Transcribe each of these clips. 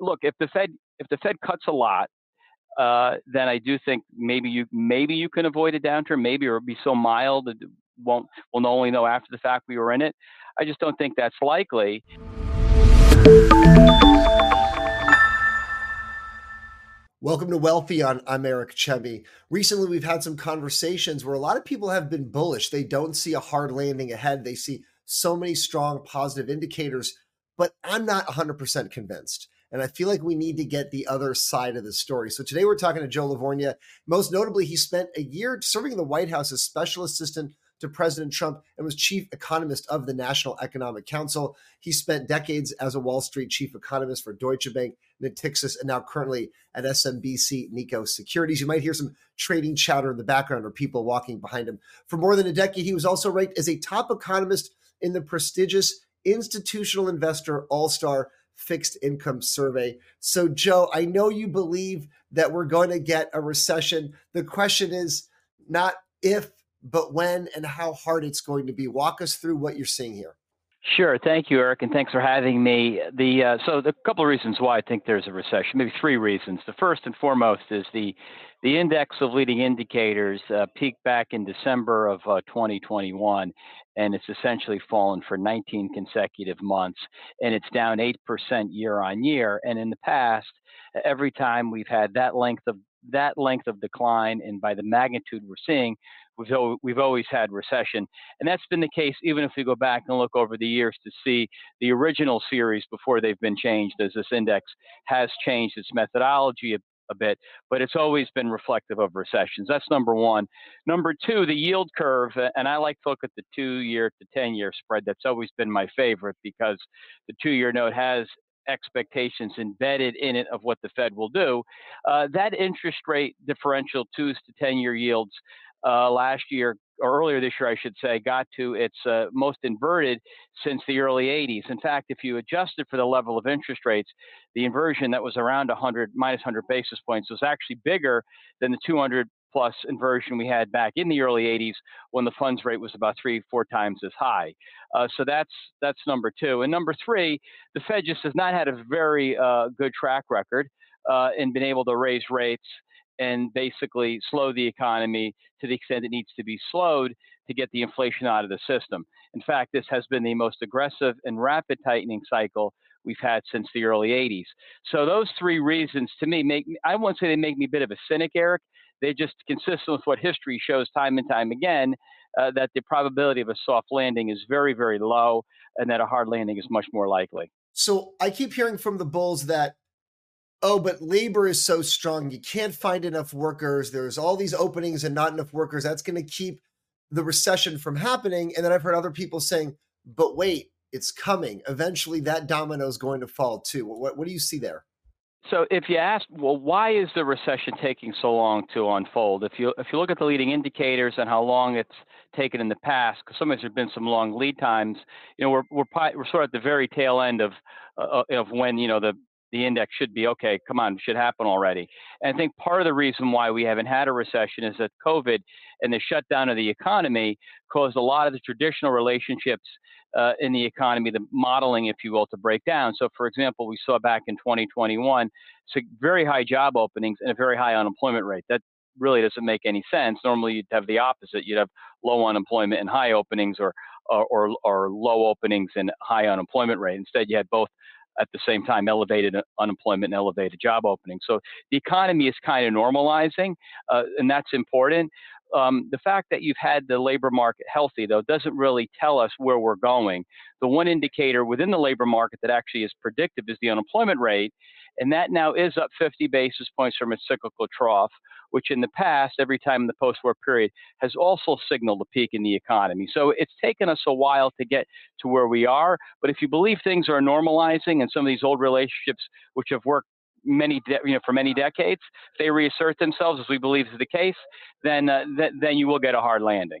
look, if the Fed if the Fed cuts a lot, uh, then I do think maybe you maybe you can avoid a downturn, maybe it'll be so mild that won't we'll only know after the fact we were in it. I just don't think that's likely. Welcome to Wealthion I'm Eric Chemi. Recently, we've had some conversations where a lot of people have been bullish. They don't see a hard landing ahead. They see so many strong positive indicators, but I'm not 100% convinced. And I feel like we need to get the other side of the story. So today we're talking to Joe LaVorgna. Most notably, he spent a year serving in the White House as special assistant to President Trump and was chief economist of the National Economic Council. He spent decades as a Wall Street chief economist for Deutsche Bank, Natixis, and now currently at SMBC Nikko Securities. You might hear some trading chatter in the background or people walking behind him. For more than a decade, he was also ranked as a top economist in the prestigious Institutional Investor All Star Fixed Income Survey. So, Joe, I know you believe that we're going to get a recession. The question is not if, but when and how hard it's going to be. Walk us through what you're seeing here. Sure. Thank you, Eric, and thanks for having me. The uh, so the couple of reasons why I think there's a recession, maybe three reasons. The first and foremost is the the index of leading indicators uh, peaked back in December of uh, 2021, and it's essentially fallen for 19 consecutive months, and it's down 8% year on year. And in the past, every time we've had that length of that length of decline, and by the magnitude we're seeing, we've we've always had recession, and that's been the case even if we go back and look over the years to see the original series before they've been changed, as this index has changed its methodology a, a bit, but it's always been reflective of recessions. That's number one. Number two, the yield curve, and I like to look at the two-year to ten-year spread. That's always been my favorite because the two-year note has expectations embedded in it of what the Fed will do. Uh, that interest rate differential, twos to 10 year yields, uh, last year or earlier this year, I should say, got to its uh, most inverted since the early 80s. In fact, if you adjusted for the level of interest rates, the inversion that was around 100 minus 100 basis points was actually bigger than the 200 plus inversion we had back in the early 80s when the funds rate was about three, four times as high. Uh, so that's that's number two. And number three, the Fed just has not had a very uh, good track record uh, in being able to raise rates and basically slow the economy to the extent it needs to be slowed to get the inflation out of the system. In fact, this has been the most aggressive and rapid tightening cycle we've had since the early 80s. So those three reasons to me make I won't say they make me a bit of a cynic, Eric. They're just consistent with what history shows time and time again uh, that the probability of a soft landing is very, very low and that a hard landing is much more likely. So I keep hearing from the bulls that oh, but labor is so strong. You can't find enough workers. There's all these openings and not enough workers. That's going to keep the recession from happening. And then I've heard other people saying, but wait, it's coming. Eventually that domino is going to fall too. What, what do you see there? So if you ask, well, why is the recession taking so long to unfold? If you if you look at the leading indicators and how long it's taken in the past, because sometimes there's been some long lead times. You know, we're we're we're sort of at the very tail end of uh, of when you know the the index should be okay. Come on, should happen already. And I think part of the reason why we haven't had a recession is that COVID and the shutdown of the economy caused a lot of the traditional relationships uh, in the economy, the modeling, if you will, to break down. So, for example, we saw back in 2021 so very high job openings and a very high unemployment rate. That really doesn't make any sense. Normally, you'd have the opposite. You'd have low unemployment and high openings, or or, or, or low openings and high unemployment rate. Instead, you had both at the same time elevated unemployment and elevated job openings. So the economy is kind of normalizing, uh, and that's important. Um, the fact that you've had the labor market healthy, though, doesn't really tell us where we're going. The one indicator within the labor market that actually is predictive is the unemployment rate, and that now is up 50 basis points from its cyclical trough, which in the past, every time in the post war period, has also signaled a peak in the economy. So it's taken us a while to get to where we are. But if you believe things are normalizing and some of these old relationships, which have worked many de- you know for many decades. If they reassert themselves as we believe is the case then uh, th- then you will get a hard landing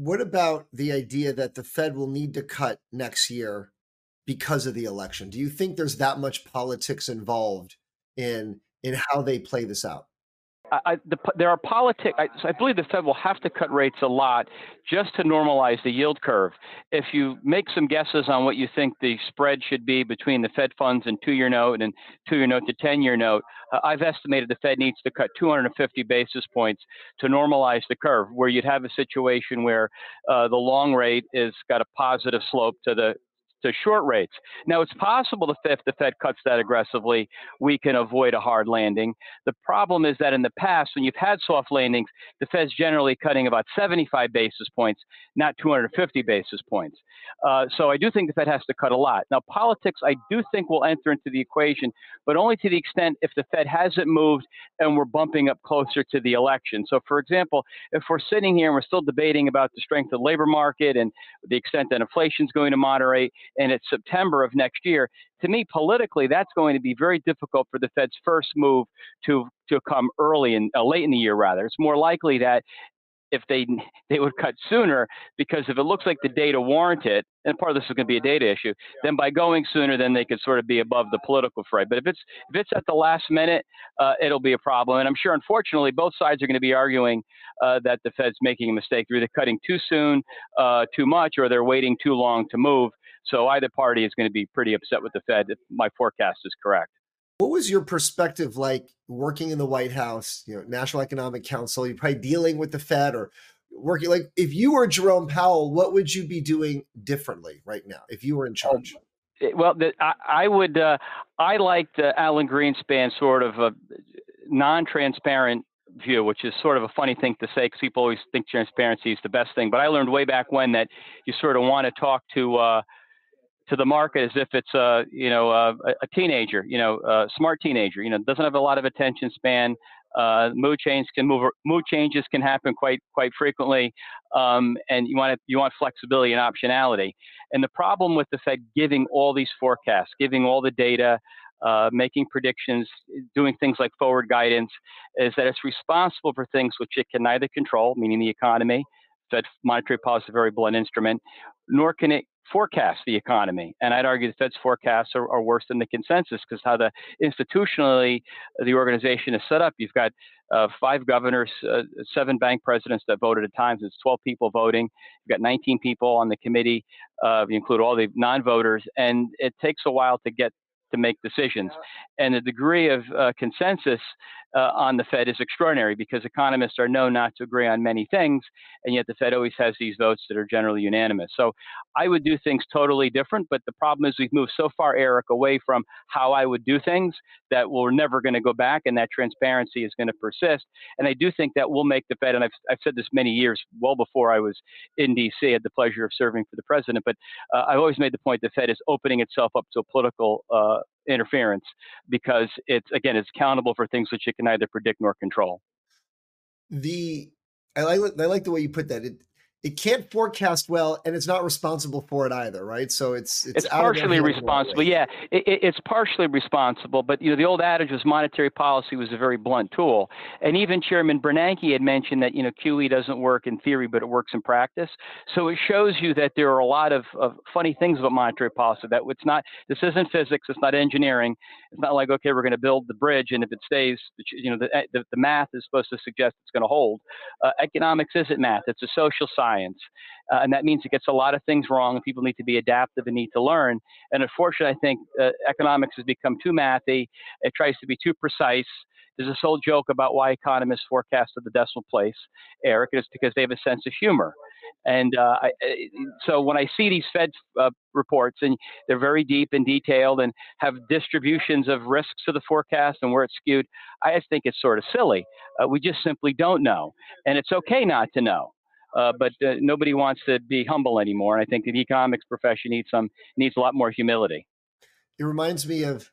What about the idea that the Fed will need to cut next year because of the election? Do you think there's that much politics involved in in how they play this out? I, the, there are politics. I, I, believe the Fed will have to cut rates a lot just to normalize the yield curve. If you make some guesses on what you think the spread should be between the Fed funds and two-year note and two-year note to ten-year note, uh, I've estimated the Fed needs to cut 250 basis points to normalize the curve, where you'd have a situation where uh, the long rate is got a positive slope to the to short rates. Now, it's possible if the Fed cuts that aggressively, we can avoid a hard landing. The problem is that in the past, when you've had soft landings, the Fed's generally cutting about 75 basis points, not 250 basis points. Uh, so I do think the Fed has to cut a lot. Now, politics, I do think will enter into the equation, but only to the extent if the Fed hasn't moved and we're bumping up closer to the election. So, for example, if we're sitting here and we're still debating about the strength of the labor market and the extent that inflation is going to moderate, and it's September of next year, to me, politically, that's going to be very difficult for the Fed's first move to to come early and uh, late in the year. Rather, it's more likely that if they they would cut sooner because if it looks like the data warrant it, and part of this is going to be a data issue, then by going sooner, then they could sort of be above the political fray. But if it's if it's at the last minute, uh, it'll be a problem. And I'm sure, unfortunately, both sides are going to be arguing uh, that the Fed's making a mistake. They're either cutting too soon, uh, too much, or they're waiting too long to move. So either party is going to be pretty upset with the Fed if my forecast is correct. What was your perspective like working in the White House, you know, National Economic Council, you're probably dealing with the Fed or working like if you were Jerome Powell, what would you be doing differently right now if you were in oh, charge? Well, the, I, I, would. Uh, I liked uh, Alan Greenspan sort of a non-transparent view, which is sort of a funny thing to say because people always think transparency is the best thing. But I learned way back when that you sort of want to talk to uh, to the market as if it's a you know a, a teenager, you know, a smart teenager. You know, doesn't have a lot of attention span. Uh, mood change can move. Mood changes can happen quite quite frequently, um, and you want to, you want flexibility and optionality. And the problem with the Fed giving all these forecasts, giving all the data, uh, making predictions, doing things like forward guidance, is that it's responsible for things which it can neither control, meaning the economy. Fed monetary policy is a very blunt instrument, nor can it forecast the economy. And I'd argue the Fed's forecasts are, are worse than the consensus because how the institutionally the organization is set up. You've got uh, five governors, uh, seven bank presidents that voted at times. It's 12 people voting. You've got 19 people on the committee. Uh, you include all the non-voters, and it takes a while to get to make decisions. And the degree of uh, consensus uh, on the Fed is extraordinary because economists are known not to agree on many things, and yet the Fed always has these votes that are generally unanimous. So I would do things totally different, but the problem is we've moved so far, Eric, away from how I would do things that we're never going to go back, and that transparency is going to persist. And I do think that will make the Fed, and I've, I've said this many years, well before I was in D.C., I had the pleasure of serving for the president, but uh, I've always made the point the Fed is opening itself up to a political uh, interference because it's again it's accountable for things which it can neither predict nor control. The I like I like the way you put that. It it can't forecast well and it's not responsible for it either right? So it's it's, it's partially responsible yeah. It, it's partially responsible but you know the old adage was monetary policy was a very blunt tool. And even chairman bernanke had mentioned that you know qe doesn't work in theory but it works in practice. So it shows you that there are a lot of, of funny things about monetary policy that it's not this isn't physics it's not engineering. It's not like okay we're going to build the bridge and if it stays you know the, the, the math is supposed to suggest it's going to hold. Uh, economics isn't math it's a social science science. Uh, and that means it gets a lot of things wrong, and people need to be adaptive and need to learn. And unfortunately, I think uh, economics has become too mathy. It tries to be too precise. There's this whole joke about why economists forecast at the decimal place, Eric, it's because they have a sense of humor. And uh, I, so when I see these Fed uh, reports, and they're very deep and detailed and have distributions of risks to the forecast and where it's skewed, I just think it's sort of silly. Uh, we just simply don't know. And it's okay not to know. Uh, but uh, nobody wants to be humble anymore. And I think the economics profession needs some needs a lot more humility. It reminds me of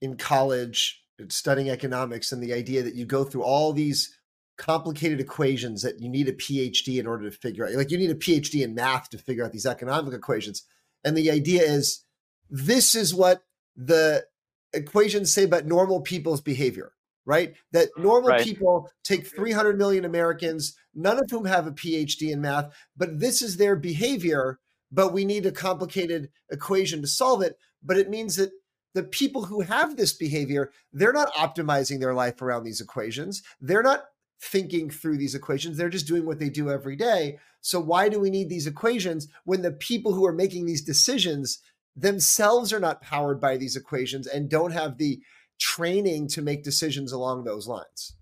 in college studying economics and the idea that you go through all these complicated equations that you need a PhD in order to figure out. Like you need a PhD in math to figure out these economic equations. And the idea is this is what the equations say about normal people's behavior, right? That mm, normal right. people take 300 million Americans, none of whom have a PhD in math, but this is their behavior. But we need a complicated equation to solve it. But it means that the people who have this behavior, they're not optimizing their life around these equations. They're not thinking through these equations. They're just doing what they do every day. So why do we need these equations when the people who are making these decisions themselves are not powered by these equations and don't have the training to make decisions along those lines?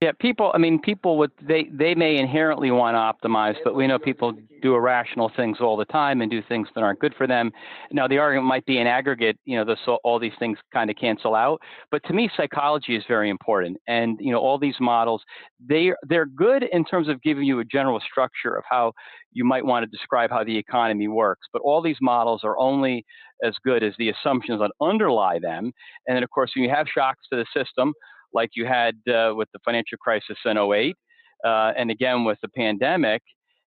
Yeah, people. I mean, people would they they may inherently want to optimize, but we know people do irrational things all the time and do things that aren't good for them. Now, the argument might be in aggregate, you know, so all these things kind of cancel out. But to me, psychology is very important, and you know, all these models they they're good in terms of giving you a general structure of how you might want to describe how the economy works. But all these models are only as good as the assumptions that underlie them. And then, of course, when you have shocks to the system like you had uh, with the financial crisis in 08, uh, and again with the pandemic,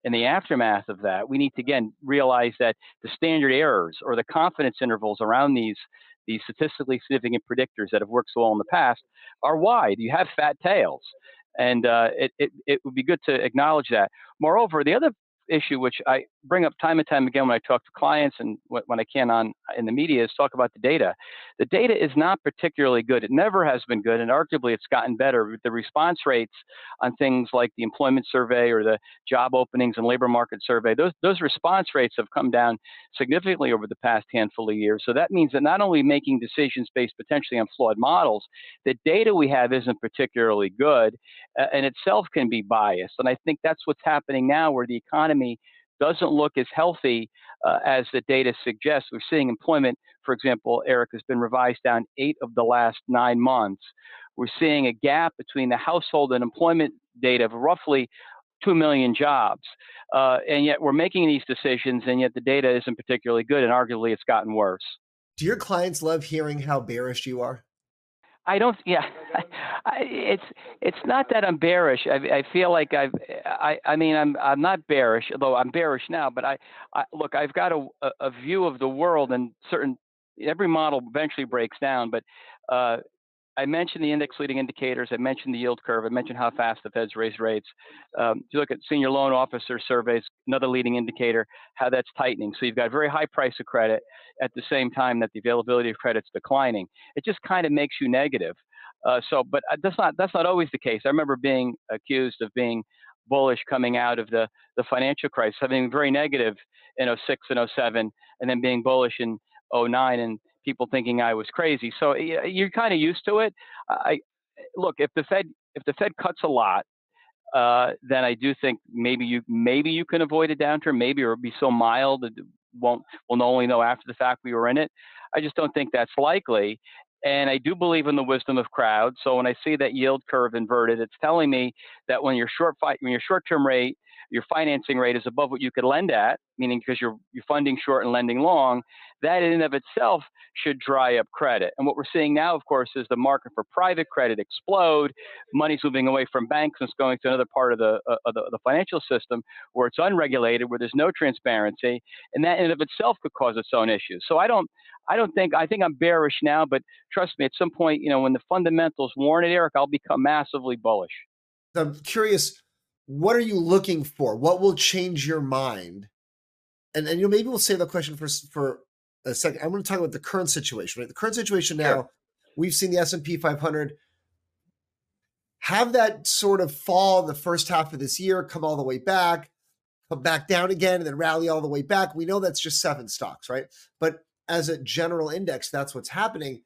in the aftermath of that, we need to again realize that the standard errors or the confidence intervals around these these statistically significant predictors that have worked so well in the past are wide. You have fat tails, and uh, it, it, it would be good to acknowledge that. Moreover, the other issue, which I bring up time and time again when I talk to clients and when I can on in the media, is talk about the data. The data is not particularly good. It never has been good, and arguably it's gotten better. The response rates on things like the employment survey or the job openings and labor market survey, those those response rates have come down significantly over the past handful of years. So that means that not only making decisions based potentially on flawed models, the data we have isn't particularly good, uh, and itself can be biased. And I think that's what's happening now, where the economy doesn't look as healthy uh, as the data suggests. We're seeing employment, for example, Eric, has been revised down eight of the last nine months. We're seeing a gap between the household and employment data of roughly 2 million jobs. Uh, and yet we're making these decisions, and yet the data isn't particularly good, and arguably it's gotten worse. Do your clients love hearing how bearish you are? I don't. Yeah, I, it's it's not that I'm bearish. I, I feel like I've. I I mean I'm I'm not bearish, although I'm bearish now. But I, I look. I've got a, a view of the world, and certain every model eventually breaks down. But uh, I mentioned the index leading indicators. I mentioned the yield curve. I mentioned how fast the Fed's raised rates. Um, if you look at senior loan officer surveys, another leading indicator, how that's tightening. So you've got very high price of credit at the same time that the availability of credit's declining. It just kind of makes you negative. Uh, so, but uh, that's not that's not always the case. I remember being accused of being bullish coming out of the the financial crisis, having very negative in 06 and 07, and then being bullish in 09 and people thinking I was crazy. So you're kind of used to it. I look if the Fed if the Fed cuts a lot, uh, then I do think maybe you maybe you can avoid a downturn. Maybe it'll be so mild that won't we'll only know after the fact we were in it. I just don't think that's likely. And I do believe in the wisdom of crowds. So when I see that yield curve inverted, it's telling me that when your short fi- when your short term rate your financing rate is above what you could lend at, meaning because you're, you're funding short and lending long, that in and of itself should dry up credit. And what we're seeing now, of course, is the market for private credit explode. Money's moving away from banks and it's going to another part of the, uh, of the, the financial system where it's unregulated, where there's no transparency, and that in and of itself could cause its own issues. So I don't, I don't think I think I'm bearish now, but trust me, at some point, you know, when the fundamentals warrant it, Eric, I'll become massively bullish. I'm curious what are you looking for? What will change your mind? And and you know maybe we'll save that question for for a second. I'm going to talk about the current situation. Right, the current situation now. Sure. We've seen the S and P 500 have that sort of fall the first half of this year, come all the way back, come back down again, and then rally all the way back. We know that's just seven stocks, right? But as a general index, that's what's happening.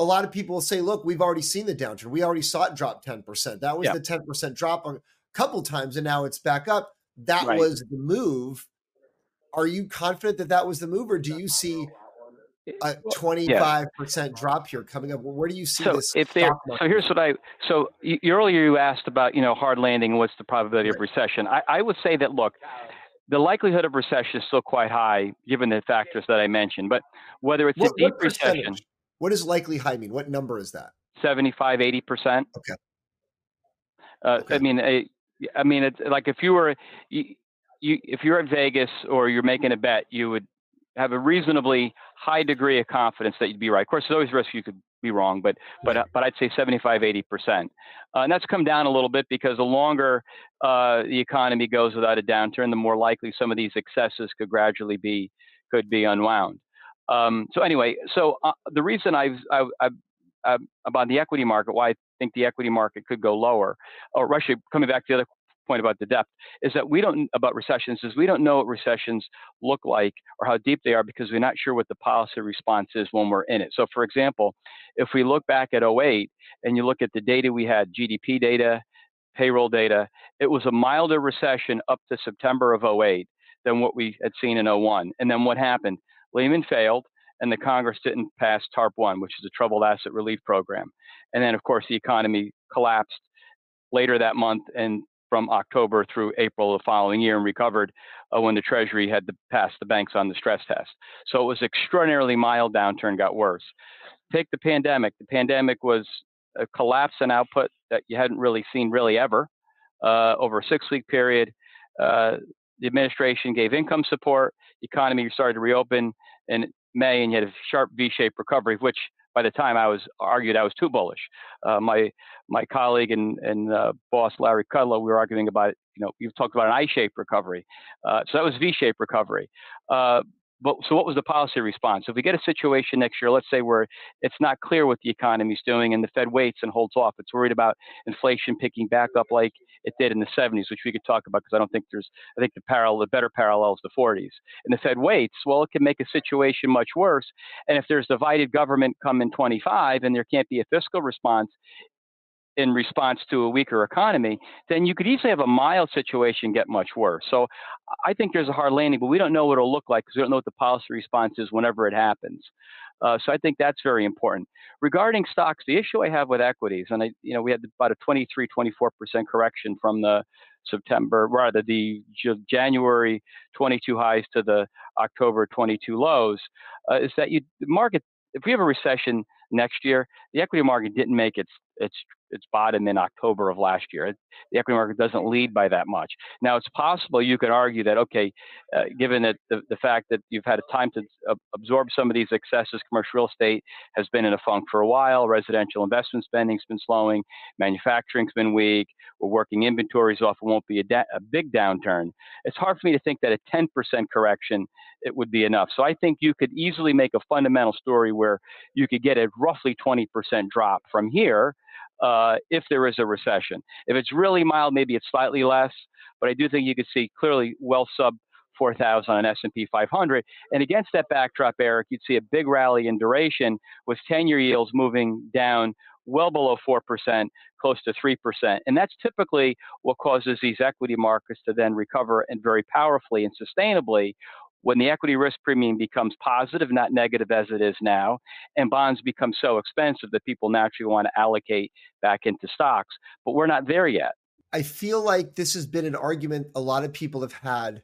A lot of people will say, look, we've already seen the downturn. We already saw it drop 10%. That was yeah. the 10% drop on couple times and now it's back up. That right. was the move. Are you confident that that was the move, or do you see a 25% drop here coming up. Where do you see so this? If they're, so here's what I, so you, earlier you asked about, you know, hard landing, what's the probability right. of recession? I, I would say that, look, the likelihood of recession is still quite high given the factors that I mentioned. But whether it's what, a deep recession, what does likely high mean? What number is that? 75, 80 percent. Okay. Uh, okay. I mean, I, I mean, it's like if you were, you, you, if you're at Vegas or you're making a bet, you would have a reasonably high degree of confidence that you'd be right. Of course, there's always risk you could be wrong, but but uh, but I'd say 75, 80 percent, uh, and that's come down a little bit because the longer uh, the economy goes without a downturn, the more likely some of these excesses could gradually be could be unwound. Um, so anyway, so uh, the reason I've, I've, I've uh, about the equity market, why I think the equity market could go lower, or actually coming back to the other point about the depth is that we don't about recessions is we don't know what recessions look like or how deep they are because we're not sure what the policy response is when we're in it. So for example, if we look back at 08 and you look at the data we had, GDP data, payroll data, it was a milder recession up to September of 08 than what we had seen in 01. And then what happened? Lehman failed and the Congress didn't pass TARP 1, which is a troubled asset relief program. And then, of course, the economy collapsed later that month and from October through April of the following year and recovered uh, when the Treasury had to pass the banks on the stress test. So it was extraordinarily mild downturn, got worse. Take the pandemic. The pandemic was a collapse in output that you hadn't really seen really ever uh, over a six-week period. Uh, the administration gave income support. The economy started to reopen in May, and you had a sharp V-shaped recovery, which by the time I was argued I was too bullish. Uh, my my colleague and and uh, boss Larry Kudlow, we were arguing about you know you've talked about an I-shaped recovery, uh, so that was V-shaped recovery. But so what was the policy response? If we get a situation next year, let's say where it's not clear what the economy is doing and the Fed waits and holds off, it's worried about inflation picking back up like it did in the 70s, which we could talk about because I don't think there's, I think the parallel, the better parallel is the 40s. And the Fed waits, well, it can make a situation much worse. And if there's divided government come in 25 and there can't be a fiscal response, in response to a weaker economy, then you could easily have a mild situation get much worse. So I think there's a hard landing, but we don't know what it'll look like because we don't know what the policy response is whenever it happens. Uh, so I think that's very important. Regarding stocks, the issue I have with equities, and I, you know, we had about a 23, 24 percent correction from the September, rather the January 22 highs to the October 22 lows, uh, is that you the market. If we have a recession next year, the equity market didn't make its its its bottom in October of last year. The equity market doesn't lead by that much. Now, it's possible you could argue that, okay, uh, given that the, the fact that you've had a time to absorb some of these excesses, commercial real estate has been in a funk for a while, residential investment spending's been slowing, manufacturing's been weak, we're working inventories off, it won't be a, da- a big downturn. It's hard for me to think that a 10% correction it would be enough. So I think you could easily make a fundamental story where you could get a roughly 20% drop from here uh, if there is a recession. If it's really mild, maybe it's slightly less, but I do think you could see clearly well sub 4,000 on S&P 500. And against that backdrop, Eric, you'd see a big rally in duration with 10-year yields moving down well below 4%, close to 3%. And that's typically what causes these equity markets to then recover and very powerfully and sustainably when the equity risk premium becomes positive, not negative as it is now, and bonds become so expensive that people naturally want to allocate back into stocks. But we're not there yet. I feel like this has been an argument a lot of people have had,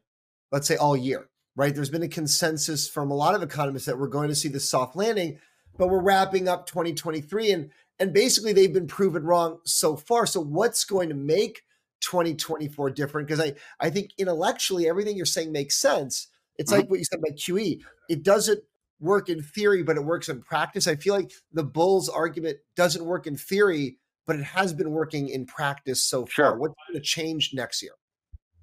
let's say all year, right? There's been a consensus from a lot of economists that we're going to see this soft landing, but we're wrapping up 2023 and and basically they've been proven wrong so far. So what's going to make 2024 different? Because I I think intellectually everything you're saying makes sense it's mm-hmm. like what you said about QE. It doesn't work in theory, but it works in practice. I feel like the Bulls argument doesn't work in theory, but it has been working in practice so sure. far. What's going to change next year?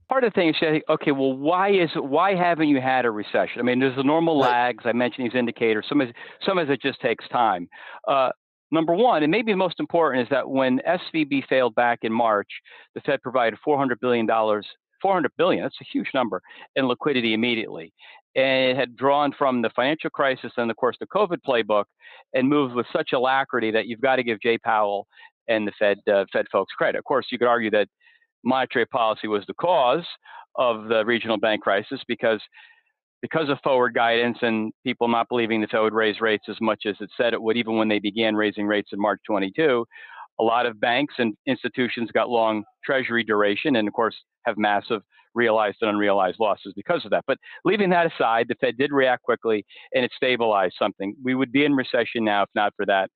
Part of the thing is saying, okay, well, why is why haven't you had a recession? I mean, there's the normal right. lags. I mentioned these indicators. Some of some it just takes time. Uh, number one, and maybe most important, is that when SVB failed back in March, the Fed provided 400 billion dollars 400 billion. That's a huge number in liquidity immediately. And it had drawn from the financial crisis and, of course, the COVID playbook and moved with such alacrity that you've got to give Jay Powell and the Fed, uh, Fed folks credit. Of course, you could argue that monetary policy was the cause of the regional bank crisis because because of forward guidance and people not believing the Fed would raise rates as much as it said it would, even when they began raising rates in March 22, a lot of banks and institutions got long treasury duration and, of course, have massive realized and unrealized losses because of that. But leaving that aside, the Fed did react quickly and it stabilized something. We would be in recession now if not for that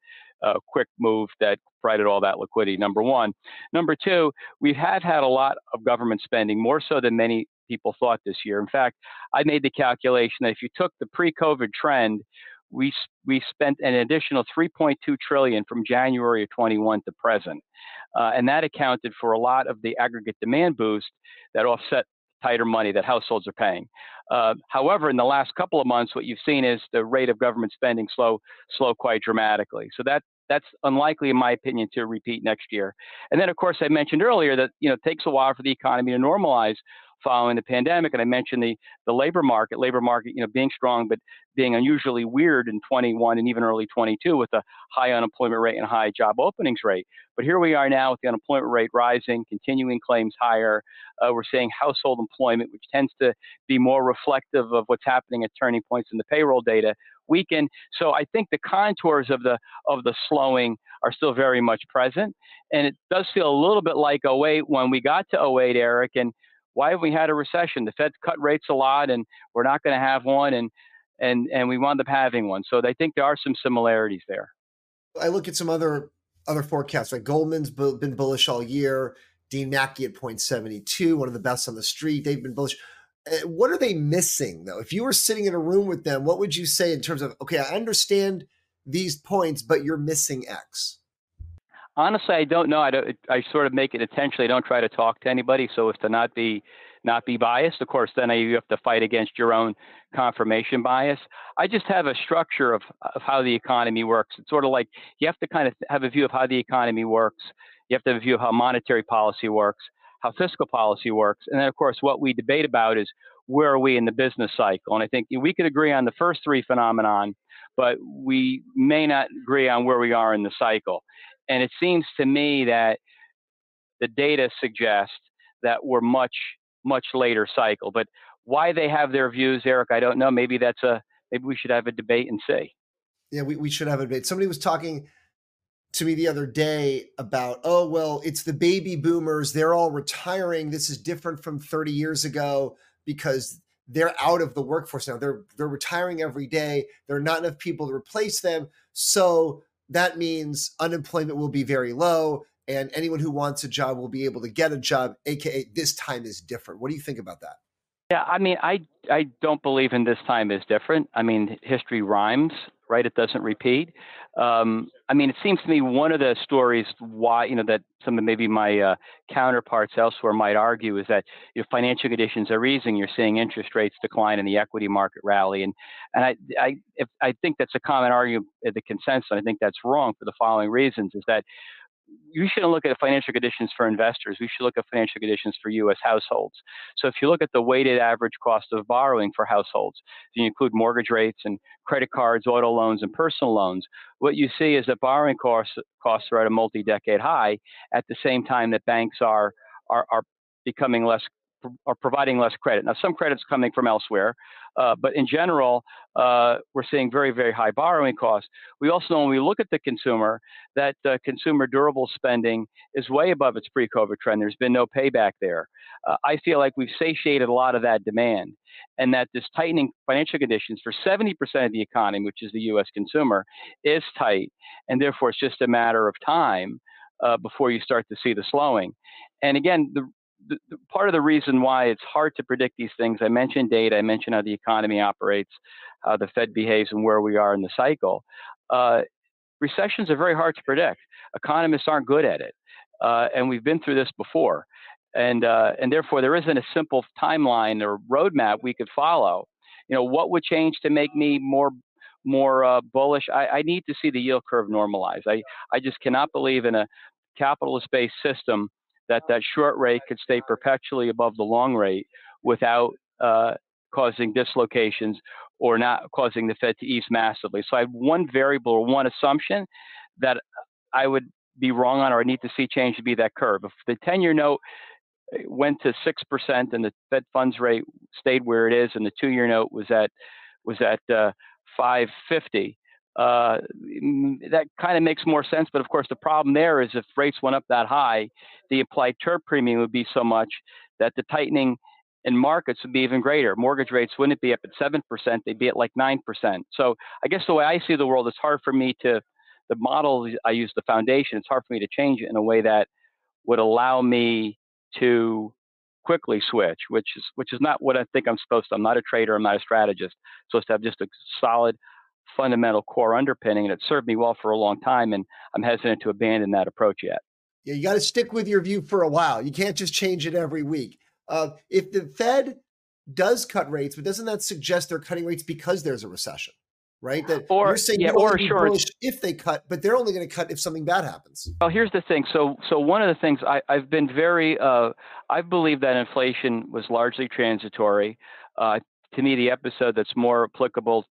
uh, quick move that provided all that liquidity, number one. Number two, we have had a lot of government spending, more so than many people thought this year. In fact, I made the calculation that if you took the pre-COVID trend, we we spent an additional 3.2 trillion from January of 21 to present, uh, and that accounted for a lot of the aggregate demand boost that offset tighter money that households are paying. Uh, however, in the last couple of months, what you've seen is the rate of government spending slow slow quite dramatically. So that that's unlikely, in my opinion, to repeat next year. And then, of course, I mentioned earlier that you know it takes a while for the economy to normalize following the pandemic. And I mentioned the, the labor market, labor market, you know, being strong, but being unusually weird in 21 and even early 22 with a high unemployment rate and high job openings rate. But here we are now with the unemployment rate rising, continuing claims higher. Uh, we're seeing household employment, which tends to be more reflective of what's happening at turning points in the payroll data, weaken. So I think the contours of the of the slowing are still very much present, and it does feel a little bit like 08 when we got to 08, Eric, and why have we had a recession? The Fed cut rates a lot, and we're not going to have one, and and and we wound up having one. So I think there are some similarities there. I look at some other other forecasts. Like Goldman's been bullish all year. Dean Maki at Point72, one of the best on the street. They've been bullish. Eh, what are they missing though? If you were sitting in a room with them, what would you say in terms of okay, I understand these points, but you're missing X? Honestly, I don't know. I, don't, I sort of make it intentionally. I don't try to talk to anybody so as to not be not be biased. Of course, then you have to fight against your own confirmation bias. I just have a structure of, of how the economy works. It's sort of like you have to kind of have a view of how the economy works. You have to have a view of how monetary policy works, how fiscal policy works, and then of course what we debate about is where are we in the business cycle. And I think we could agree on the first three phenomenon, but we may not agree on where we are in the cycle. And it seems to me that the data suggests that we're much, much later cycle. But why they have their views, Eric, I don't know. Maybe that's a maybe we should have a debate and see. Yeah, we, we should have a debate. Somebody was talking to me the other day about, oh, well, it's the baby boomers. They're all retiring. This is different from 30 years ago because they're out of the workforce now. They're they're retiring every day. There are not enough people to replace them. So that means unemployment will be very low and anyone who wants a job will be able to get a job aka this time is different. What do you think about that yeah i mean i i don't believe in this time is different i mean history rhymes right? It doesn't repeat. Um, I mean, it seems to me one of the stories why you know that some of maybe my uh, counterparts elsewhere might argue is that your financial conditions are easing. You're seeing interest rates decline and the equity market rally, and and I I if, I think that's a common argument, the consensus. And I think that's wrong for the following reasons: is that you shouldn't look at financial conditions for investors. We should look at financial conditions for U.S. households. So if you look at the weighted average cost of borrowing for households, you include mortgage rates and credit cards, auto loans, and personal loans, what you see is that borrowing costs costs are at a multi-decade high. At the same time that banks are are, are becoming less are providing less credit. Now, some credit's coming from elsewhere, uh, but in general, uh, we're seeing very, very high borrowing costs. We also know when we look at the consumer that uh, consumer durable spending is way above its pre-COVID trend. There's been no payback there. Uh, I feel like we've satiated a lot of that demand, and that this tightening financial conditions for 70% of the economy, which is the U.S. consumer, is tight, and therefore it's just a matter of time. Uh, before you start to see the slowing. And again, the, the, the, part of the reason why it's hard to predict these things, I mentioned data, I mentioned how the economy operates, how the Fed behaves, and where we are in the cycle. Uh, recessions are very hard to predict. Economists aren't good at it, uh, and we've been through this before. And uh, and therefore, there isn't a simple timeline or roadmap we could follow. You know, what would change to make me more more uh, bullish? I, I need to see the yield curve normalize. I I just cannot believe in a capitalist-based system that that short rate could stay perpetually above the long rate without uh, causing dislocations or not causing the Fed to ease massively. So I have one variable or one assumption that I would be wrong on or I need to see change to be that curve. If the 10 year note went to six percent and the Fed funds rate stayed where it is, and the two-year note was at was at uh, 550. Uh, that kind of makes more sense. But of course, the problem there is if rates went up that high, the implied term premium would be so much that the tightening in markets would be even greater. Mortgage rates wouldn't be up at 7%, they'd be at like 9%. So I guess the way I see the world, it's hard for me to, the model I use, the foundation, it's hard for me to change it in a way that would allow me to quickly switch, which is which is not what I think I'm supposed to. I'm not a trader. I'm not a strategist. I'm supposed to have just a solid fundamental core underpinning, and it served me well for a long time. And I'm hesitant to abandon that approach yet. Yeah, you got to stick with your view for a while. You can't just change it every week. Uh, if the Fed does cut rates, but doesn't that suggest they're cutting rates because there's a recession? Right? That or, you're saying yeah, you're or sure, if they cut, but they're only going to cut if something bad happens. Well, here's the thing. So, so one of the things I, have been very, uh, I believe that inflation was largely transitory. Uh, to me, the episode that's more applicable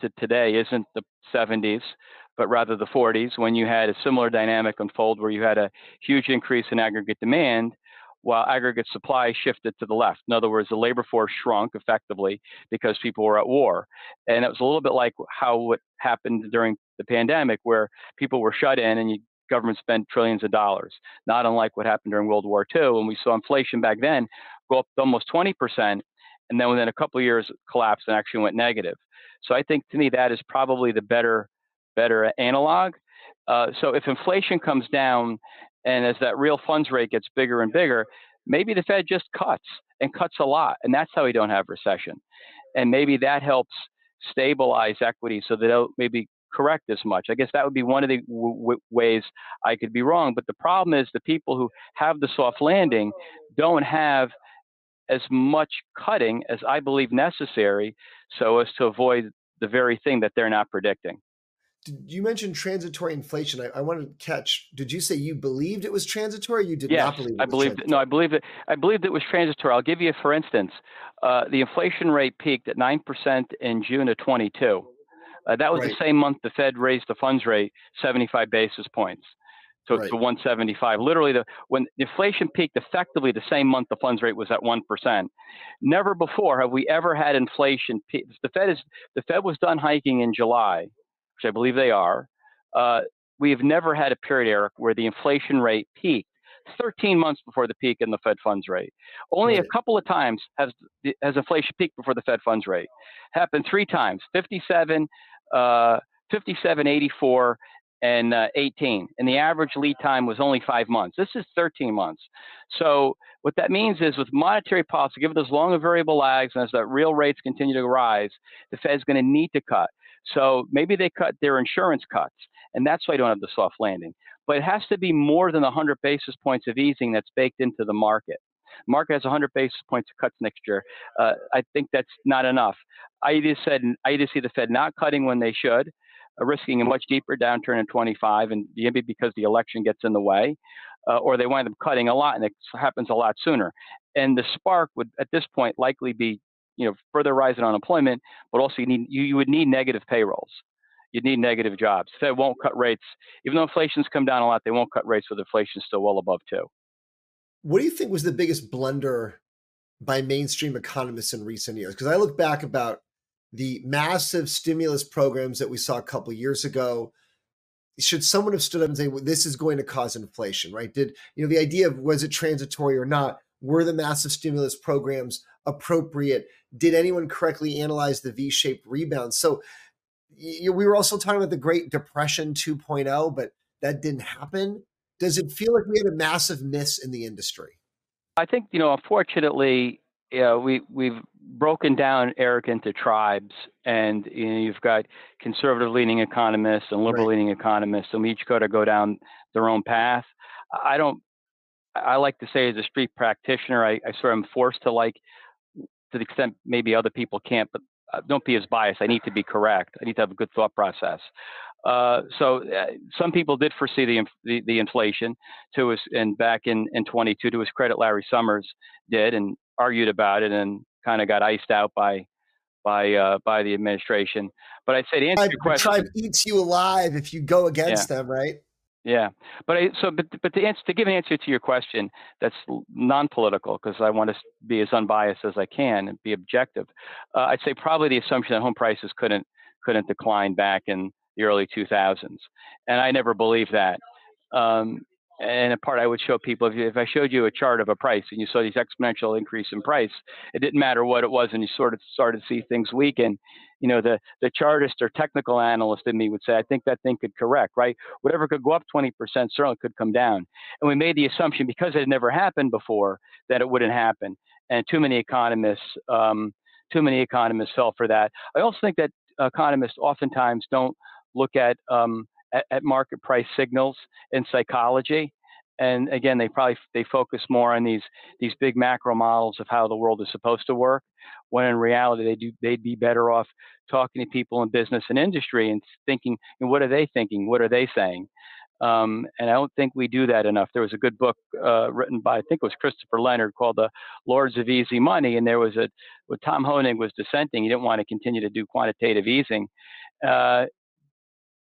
to today isn't the 70s, but rather the 40s, when you had a similar dynamic unfold where you had a huge increase in aggregate demand while aggregate supply shifted to the left. In other words, the labor force shrunk effectively because people were at war. And it was a little bit like how what happened during the pandemic, where people were shut in and you, government spent trillions of dollars, not unlike what happened during World War II. And we saw inflation back then go up to almost 20%. And then within a couple of years, collapsed and actually went negative. So I think to me that is probably the better better analog. Uh, so if inflation comes down and as that real funds rate gets bigger and bigger, maybe the Fed just cuts and cuts a lot, and that's how we don't have recession. And maybe that helps stabilize equity so they don't maybe correct as much. I guess that would be one of the w- w- ways I could be wrong. But the problem is the people who have the soft landing don't have as much cutting as I believe necessary so as to avoid the very thing that they're not predicting did you mentioned transitory inflation. I, I wanted to catch. Did you say you believed it was transitory? you did yes, not believe. It I believed. No, I believe it. I believed it was transitory. I'll give you, for instance, uh, the inflation rate peaked at nine percent in June of 22. Uh, that was right. the same month the Fed raised the funds rate 75 basis points to, right. to 175. Literally, the when inflation peaked effectively the same month the funds rate was at one percent. Never before have we ever had inflation. Peak. The Fed is the Fed was done hiking in July which I believe they are, uh, we have never had a period, Eric, where the inflation rate peaked 13 months before the peak in the Fed funds rate. Only right. a couple of times has has inflation peaked before the Fed funds rate. Happened three times: 57, uh, 57, 84, and uh, 18. And the average lead time was only five months. This is 13 months. So what that means is with monetary policy, given those long and variable lags, and as the real rates continue to rise, the Fed's going to need to cut. So maybe they cut their insurance cuts, and that's why I don't have the soft landing. But it has to be more than 100 basis points of easing that's baked into the market. Market has 100 basis points of cuts next year. Uh, I think that's not enough. I just said I either see the Fed not cutting when they should, risking a much deeper downturn in 25, and maybe because the election gets in the way, uh, or they wind up cutting a lot, and it happens a lot sooner. And the spark would, at this point, likely be you know further rise in unemployment, but also you need you, you would need negative payrolls. You'd need negative jobs. The Fed won't cut rates, even though inflation's come down a lot. They won't cut rates with inflation still well above two. What do you think was the biggest blunder by mainstream economists in recent years? Because I look back about the massive stimulus programs that we saw a couple years ago. Should someone have stood up and say, well, "This is going to cause inflation"? Right? Did you know the idea of was it transitory or not? Were the massive stimulus programs appropriate? Did anyone correctly analyze the V shaped rebound? So we were also talking about the Great Depression 2.0, but that didn't happen. Does it feel like we had a massive miss in the industry? I think, you know, unfortunately, you know, we, we've broken down Eric into tribes, and you know, you've got conservative leaning economists and liberal leaning right. economists, and we each got to go down their own path. I don't, I like to say as a street practitioner, I, I sort of am forced to like to the extent maybe other people can't, but uh, don't be as biased. I need to be correct. I need to have a good thought process. Uh, so uh, some people did foresee the, the, the inflation to us, and back in, in 22, to his credit, Larry Summers did and argued about it and kind of got iced out by by uh, by the administration. But I'd say to answer your question, the tribe eats you alive if you go against yeah. them, right? Yeah, but I, so but but to answer to give an answer to your question that's non-political because I want to be as unbiased as I can and be objective. Uh, I'd say probably the assumption that home prices couldn't couldn't decline back in the early 2000s, and I never believed that. Um, and a part I would show people if, you, if I showed you a chart of a price and you saw these exponential increase in price, it didn't matter what it was, and you sort of started to see things weaken. You know, the the chartist or technical analyst in me would say, I think that thing could correct, right? Whatever could go up 20% certainly could come down. And we made the assumption because it had never happened before that it wouldn't happen. And too many economists, um, too many economists fell for that. I also think that economists oftentimes don't look at um, at, at market price signals in psychology and again they probably they focus more on these these big macro models of how the world is supposed to work when in reality they do they'd be better off talking to people in business and industry and thinking and what are they thinking what are they saying um, and I don't think we do that enough. There was a good book uh, written by I think it was Christopher Leonard called "The Lords of Easy Money," and there was a when Tom Hoenig was dissenting, he didn't want to continue to do quantitative easing. Uh,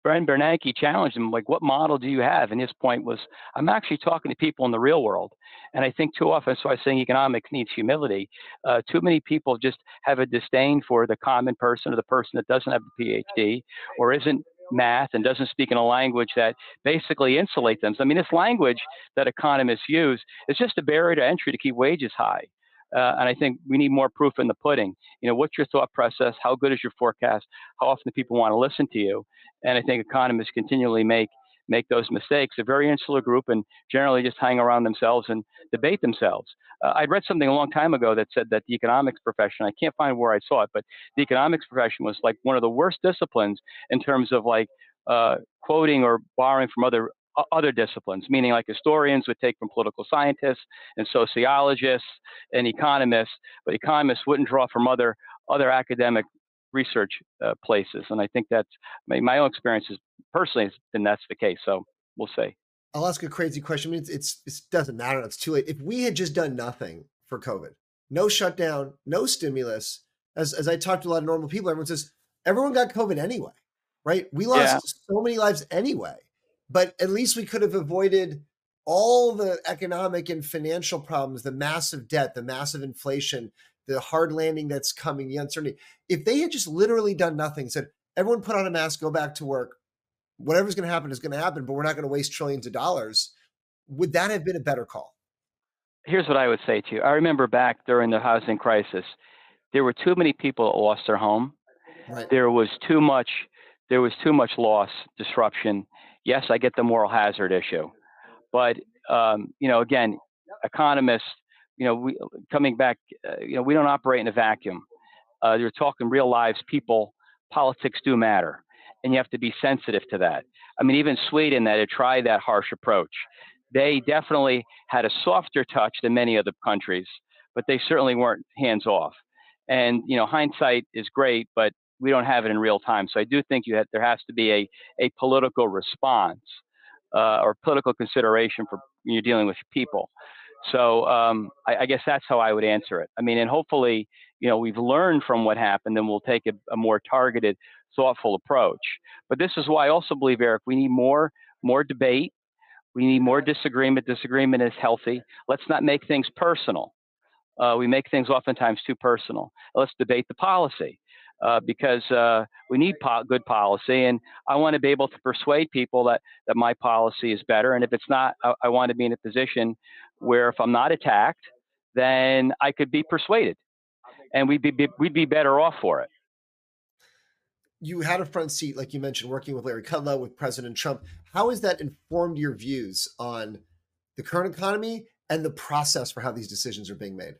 Ben Bernanke challenged him, like, what model do you have? And his point was, I'm actually talking to people in the real world. And I think too often, so I was saying economics needs humility. Uh, too many people just have a disdain for the common person or the person that doesn't have a PhD or isn't math and doesn't speak in a language that basically insulates them. So, I mean, this language that economists use is just a barrier to entry to keep wages high. Uh, and I think we need more proof in the pudding. You know, what's your thought process? How good is your forecast? How often do people want to listen to you? And I think economists continually make make those mistakes. A very insular group and generally just hang around themselves and debate themselves. Uh, I'd read something a long time ago that said that the economics profession, I can't find where I saw it, but the economics profession was like one of the worst disciplines in terms of like uh, quoting or borrowing from other other disciplines, meaning like historians would take from political scientists and sociologists and economists, but economists wouldn't draw from other other academic research uh, places. And I think that's my, my own experience is personally has been that's the case. So we'll see. I'll ask a crazy question. I mean, it's, it's it doesn't matter. It's too late. If we had just done nothing for COVID, no shutdown, no stimulus, as as I talked to a lot of normal people, everyone says everyone got COVID anyway, right? We lost yeah. so many lives anyway but at least we could have avoided all the economic and financial problems, the massive debt, the massive inflation, the hard landing that's coming, the uncertainty. If they had just literally done nothing, said, everyone put on a mask, go back to work, whatever's going to happen is going to happen, but we're not going to waste trillions of dollars, would that have been a better call? Here's what I would say to you. I remember back during the housing crisis, there were too many people that lost their home. Right. There was too much there was too much loss, disruption, yes, I get the moral hazard issue, but um, you know, again, economists, you know, we, coming back, uh, you know, we don't operate in a vacuum. Uh, you're talking real lives, people. Politics do matter, and you have to be sensitive to that. I mean, even Sweden that had tried that harsh approach, they definitely had a softer touch than many other countries, but they certainly weren't hands off. And you know, hindsight is great, but we don't have it in real time. So I do think you have, there has to be a, a political response uh, or political consideration for when you're dealing with people. So um, I, I, guess that's how I would answer it. I mean, and hopefully, you know, we've learned from what happened, and we'll take a, a more targeted, thoughtful approach. But this is why I also believe, Eric, we need more more debate. We need more disagreement. Disagreement is healthy. Let's not make things personal. Uh, we make things oftentimes too personal. Let's debate the policy uh, because uh, we need po- good policy, and I want to be able to persuade people that that my policy is better. And if it's not, I, I want to be in a position where if I'm not attacked, then I could be persuaded, and we'd be, we'd be better off for it. You had a front seat, like you mentioned, working with Larry Kudlow, with President Trump. How has that informed your views on the current economy and the process for how these decisions are being made?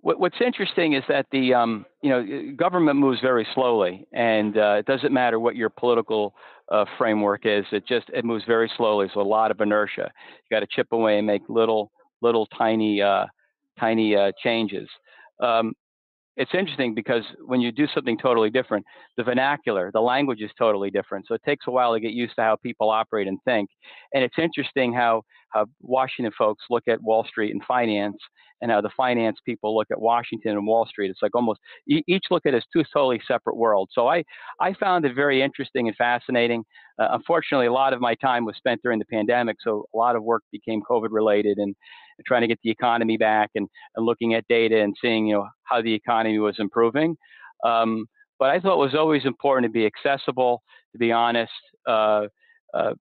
What, what's interesting is that the um, you know government moves very slowly, and uh, it doesn't matter what your political uh, framework is. It just it moves very slowly, so a lot of inertia. You got to chip away and make little little tiny uh, tiny uh, changes. Um, it's interesting because when you do something totally different, the vernacular, the language is totally different. So it takes a while to get used to how people operate and think. And it's interesting how, how Washington folks look at Wall Street and finance and how the finance people look at Washington and Wall Street. It's like almost each look at it as two totally separate worlds. So I, I found it very interesting and fascinating. Uh, unfortunately, a lot of my time was spent during the pandemic, so a lot of work became COVID related and trying to get the economy back and, and looking at data and seeing you know how the economy was improving. Um, but I thought it was always important to be accessible, to be honest, uh, uh,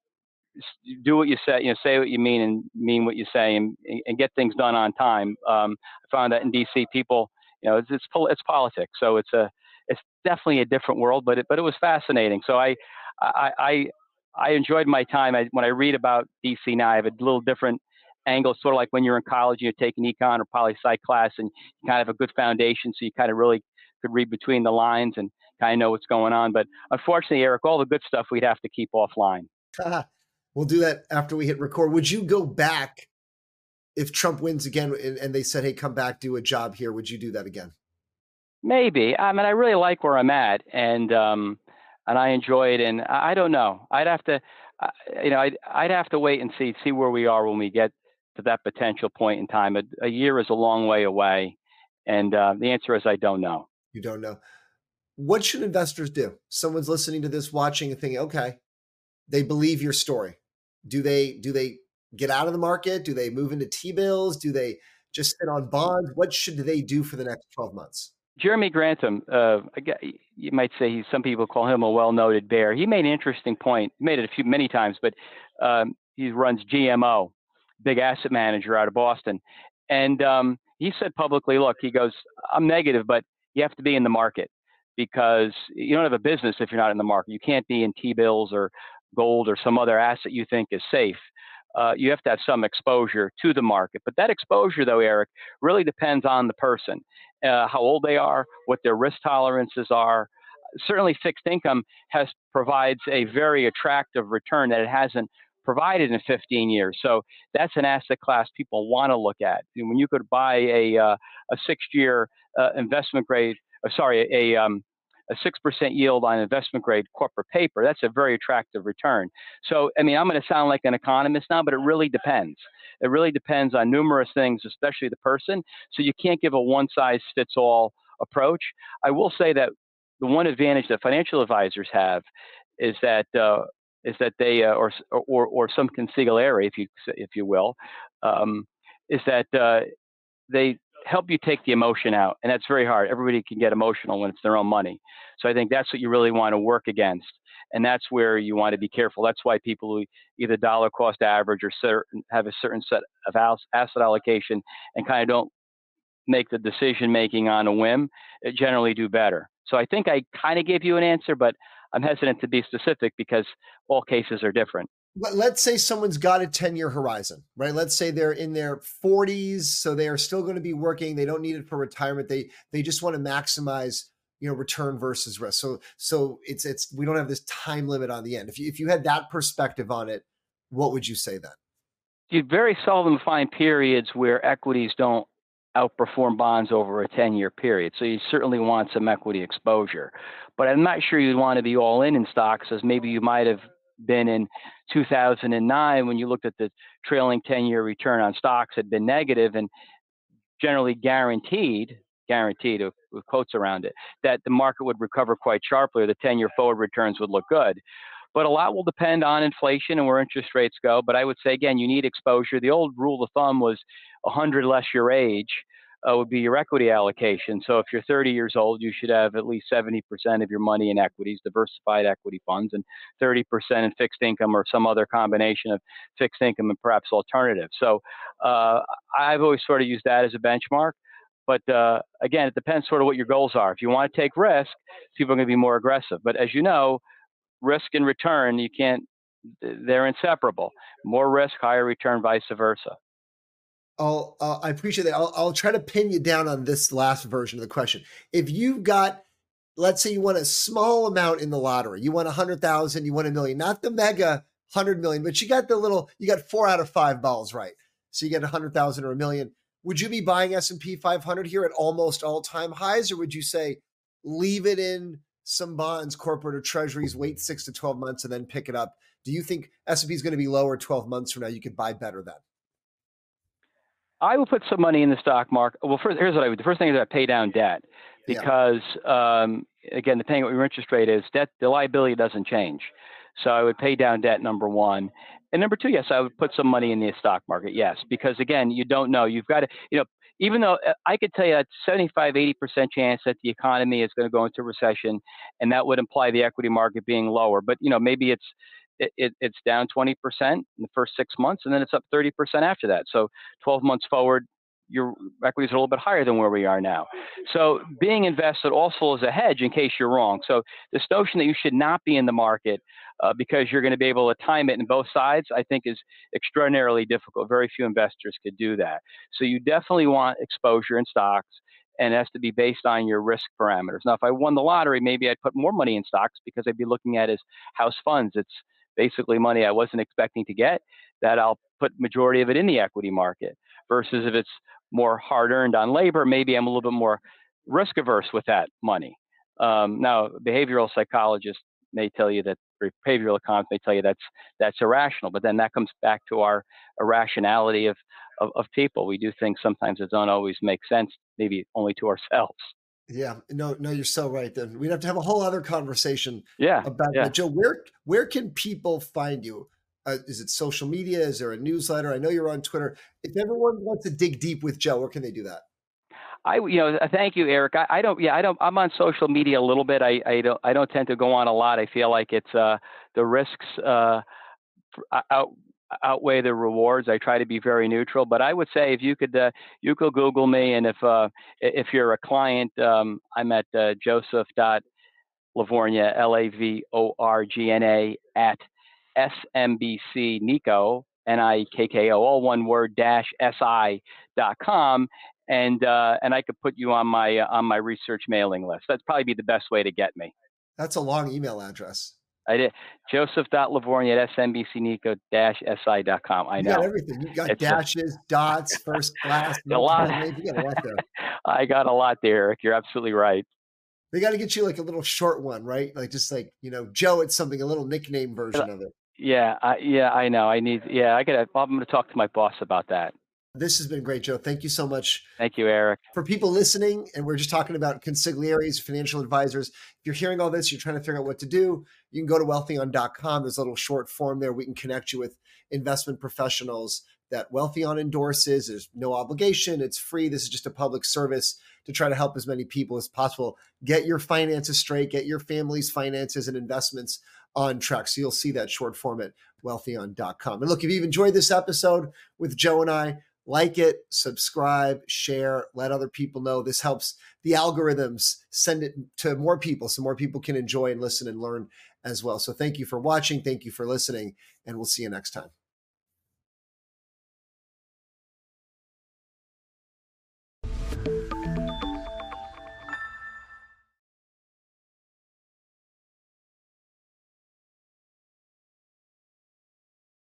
do what you say, you know, say what you mean and mean what you say, and, and get things done on time. Um, I found that in DC, people, you know, it's it's, it's politics, so it's a it's definitely a different world, but it but it was fascinating. So I I I, I enjoyed my time. I, when I read about DC now, I have a little different angle, sort of like when you're in college and you're taking econ or poli sci class, and you kind of have a good foundation, so you kind of really could read between the lines and kind of know what's going on. But unfortunately, Eric, all the good stuff we'd have to keep offline. we'll do that after we hit record. Would you go back if Trump wins again and, and they said, "Hey, come back, do a job here"? Would you do that again? Maybe. I mean, I really like where I'm at, and um, and I enjoy it. And I, I don't know. I'd have to, uh, you know, I'd I'd have to wait and see see where we are when we get to that potential point in time. A, a year is a long way away, and uh, the answer is I don't know. You don't know. What should investors do? Someone's listening to this, watching, and thinking, okay, they believe your story. Do they do they get out of the market? Do they move into T bills? Do they just sit on bonds? What should they do for the next twelve months? Jeremy Grantham, uh, you might say he's, some people call him a well-noted bear. He made an interesting point. He made it a few many times, but um, he runs GMO, big asset manager out of Boston. And um, he said publicly, look, he goes, I'm negative, but you have to be in the market because you don't have a business if you're not in the market. You can't be in T bills or gold or some other asset you think is safe. Uh, you have to have some exposure to the market. But that exposure, though, Eric, really depends on the person, uh, how old they are, what their risk tolerances are. Certainly, fixed income has provides a very attractive return that it hasn't provided in 15 years. So that's an asset class people want to look at. And When you could buy a uh, a six-year uh, investment grade, uh, sorry, a um, a 6% yield on investment grade corporate paper, that's a very attractive return. So, I mean, I'm going to sound like an economist now, but it really depends. It really depends on numerous things, especially the person. So, you can't give a one size fits all approach. I will say that the one advantage that financial advisors have is that uh, is that they uh, or, or or some consigliere, if you if you will, um, is that uh, they help you take the emotion out, and that's very hard. Everybody can get emotional when it's their own money, so I think that's what you really want to work against, and that's where you want to be careful. That's why people who either dollar cost average or certain, have a certain set of asset allocation and kind of don't make the decision making on a whim, generally do better. So I think I kind of gave you an answer, but I'm hesitant to be specific because all cases are different. Let's say someone's got a 10 year horizon, right? Let's say they're in their 40s, so they are still going to be working. They don't need it for retirement. They they just want to maximize, you know, return versus risk. So so it's it's we don't have this time limit on the end. If you if you had that perspective on it, what would you say then? You very seldom find periods where equities don't outperform bonds over a 10 year period. So you certainly want some equity exposure. But I'm not sure you'd want to be all in in stocks as maybe you might have been in 2009 when you looked at the trailing 10 year return on stocks had been negative and generally guaranteed guaranteed with quotes around it that the market would recover quite sharply or the 10 year forward returns would look good but a lot will depend on inflation and where interest rates go. But I would say again, you need exposure. The old rule of thumb was 100 less your age uh, would be your equity allocation. So if you're 30 years old, you should have at least 70% of your money in equities, diversified equity funds, and 30% in fixed income or some other combination of fixed income and perhaps alternative. So uh, I've always sort of used that as a benchmark. But uh, again, it depends sort of what your goals are. If you want to take risk, people are going to be more aggressive. But as you know, risk and return, you can't, they're inseparable. More risk, higher return, vice versa. I'll, uh, I appreciate that. I'll, I'll try to pin you down on this last version of the question. If you've got, let's say you want a small amount in the lottery, you want a hundred thousand, you want a million, not the mega hundred million, but you got the little, you got four out of five balls right. So you get a hundred thousand or a million. would you be buying S&P 500 here at almost all-time highs or would you say leave it in some bonds, corporate or treasuries, wait 6 to 12 months and then pick it up? Do you think S&P is going to be lower 12 months from now? You could buy better then. I will put some money in the stock market. Well, first, here's what I would. The first thing is I pay down debt because, yeah. um, again, depending on what your interest rate is, debt the liability doesn't change. So I would pay down debt. Number one, and number two, yes, I would put some money in the stock market. Yes, because again, you don't know. You've got to, you know, even though uh, I could tell you a 75, 80% chance that the economy is going to go into recession, and that would imply the equity market being lower. But, you know, maybe it's, it, it, it's down 20% in the first six months, and then it's up 30% after that. So 12 months forward, your equities are a little bit higher than where we are now. So being invested also is a hedge in case you're wrong. So this notion that you should not be in the market uh, because you're going to be able to time it in both sides, I think is extraordinarily difficult. Very few investors could do that. So you definitely want exposure in stocks and it has to be based on your risk parameters. Now, if I won the lottery, maybe I'd put more money in stocks because I'd be looking at as house funds. It's basically money I wasn't expecting to get that I'll put majority of it in the equity market versus if it's more hard earned on labor, maybe I'm a little bit more risk averse with that money. Um, now, behavioral psychologists may tell you that behavioral economists may tell you that's that's irrational, but then that comes back to our irrationality of, of, of people. We do things sometimes that don't always make sense, maybe only to ourselves. Yeah, no, no, you're so right. Then we'd have to have a whole other conversation. Yeah, about yeah. that. Joe, where where can people find you? Uh, is it social media? Is there a newsletter? I know you're on Twitter. If everyone wants to dig deep with Joe, where can they do that? I, you know, thank you, Eric. I, I, don't, yeah, I don't. I'm on social media a little bit. I, I don't, I don't tend to go on a lot. I feel like it's uh, the risks uh, out outweigh the rewards. I try to be very neutral, but I would say if you could, uh, you could Google me, and if uh, if you're a client, um, I'm at uh, Joseph dot Lavorgna, at SMBC Nikko, N I K K O, all one word, dash SI dot com. And, uh, and I could put you on my, uh, on my research mailing list. That's probably be the best way to get me. That's a long email address. I did. Joseph.Lavorgna at smbcnikko-si.com. I know. You got everything. You got it's dashes, a, dots, first class. a lot. You got a lot there. I got a lot there, Eric. You're absolutely right. They got to get you like a little short one, right? Like just like, you know, Joe, it's something, a little nickname version of it. Yeah, I, yeah, I know. I need. Yeah, I got. I'm going to talk to my boss about that. This has been great, Joe. Thank you so much. Thank you, Eric. For people listening, and we're just talking about consiglieres, financial advisors. If you're hearing all this, you're trying to figure out what to do, you can go to wealthion.com. There's a little short form there. We can connect you with investment professionals that Wealthion endorses. There's no obligation, it's free. This is just a public service to try to help as many people as possible get your finances straight, get your family's finances and investments on track. So you'll see that short form at wealthion.com. And look, if you've enjoyed this episode with Joe and I, like it, subscribe, share, let other people know. This helps the algorithms send it to more people so more people can enjoy and listen and learn as well. So thank you for watching. Thank you for listening, and we'll see you next time.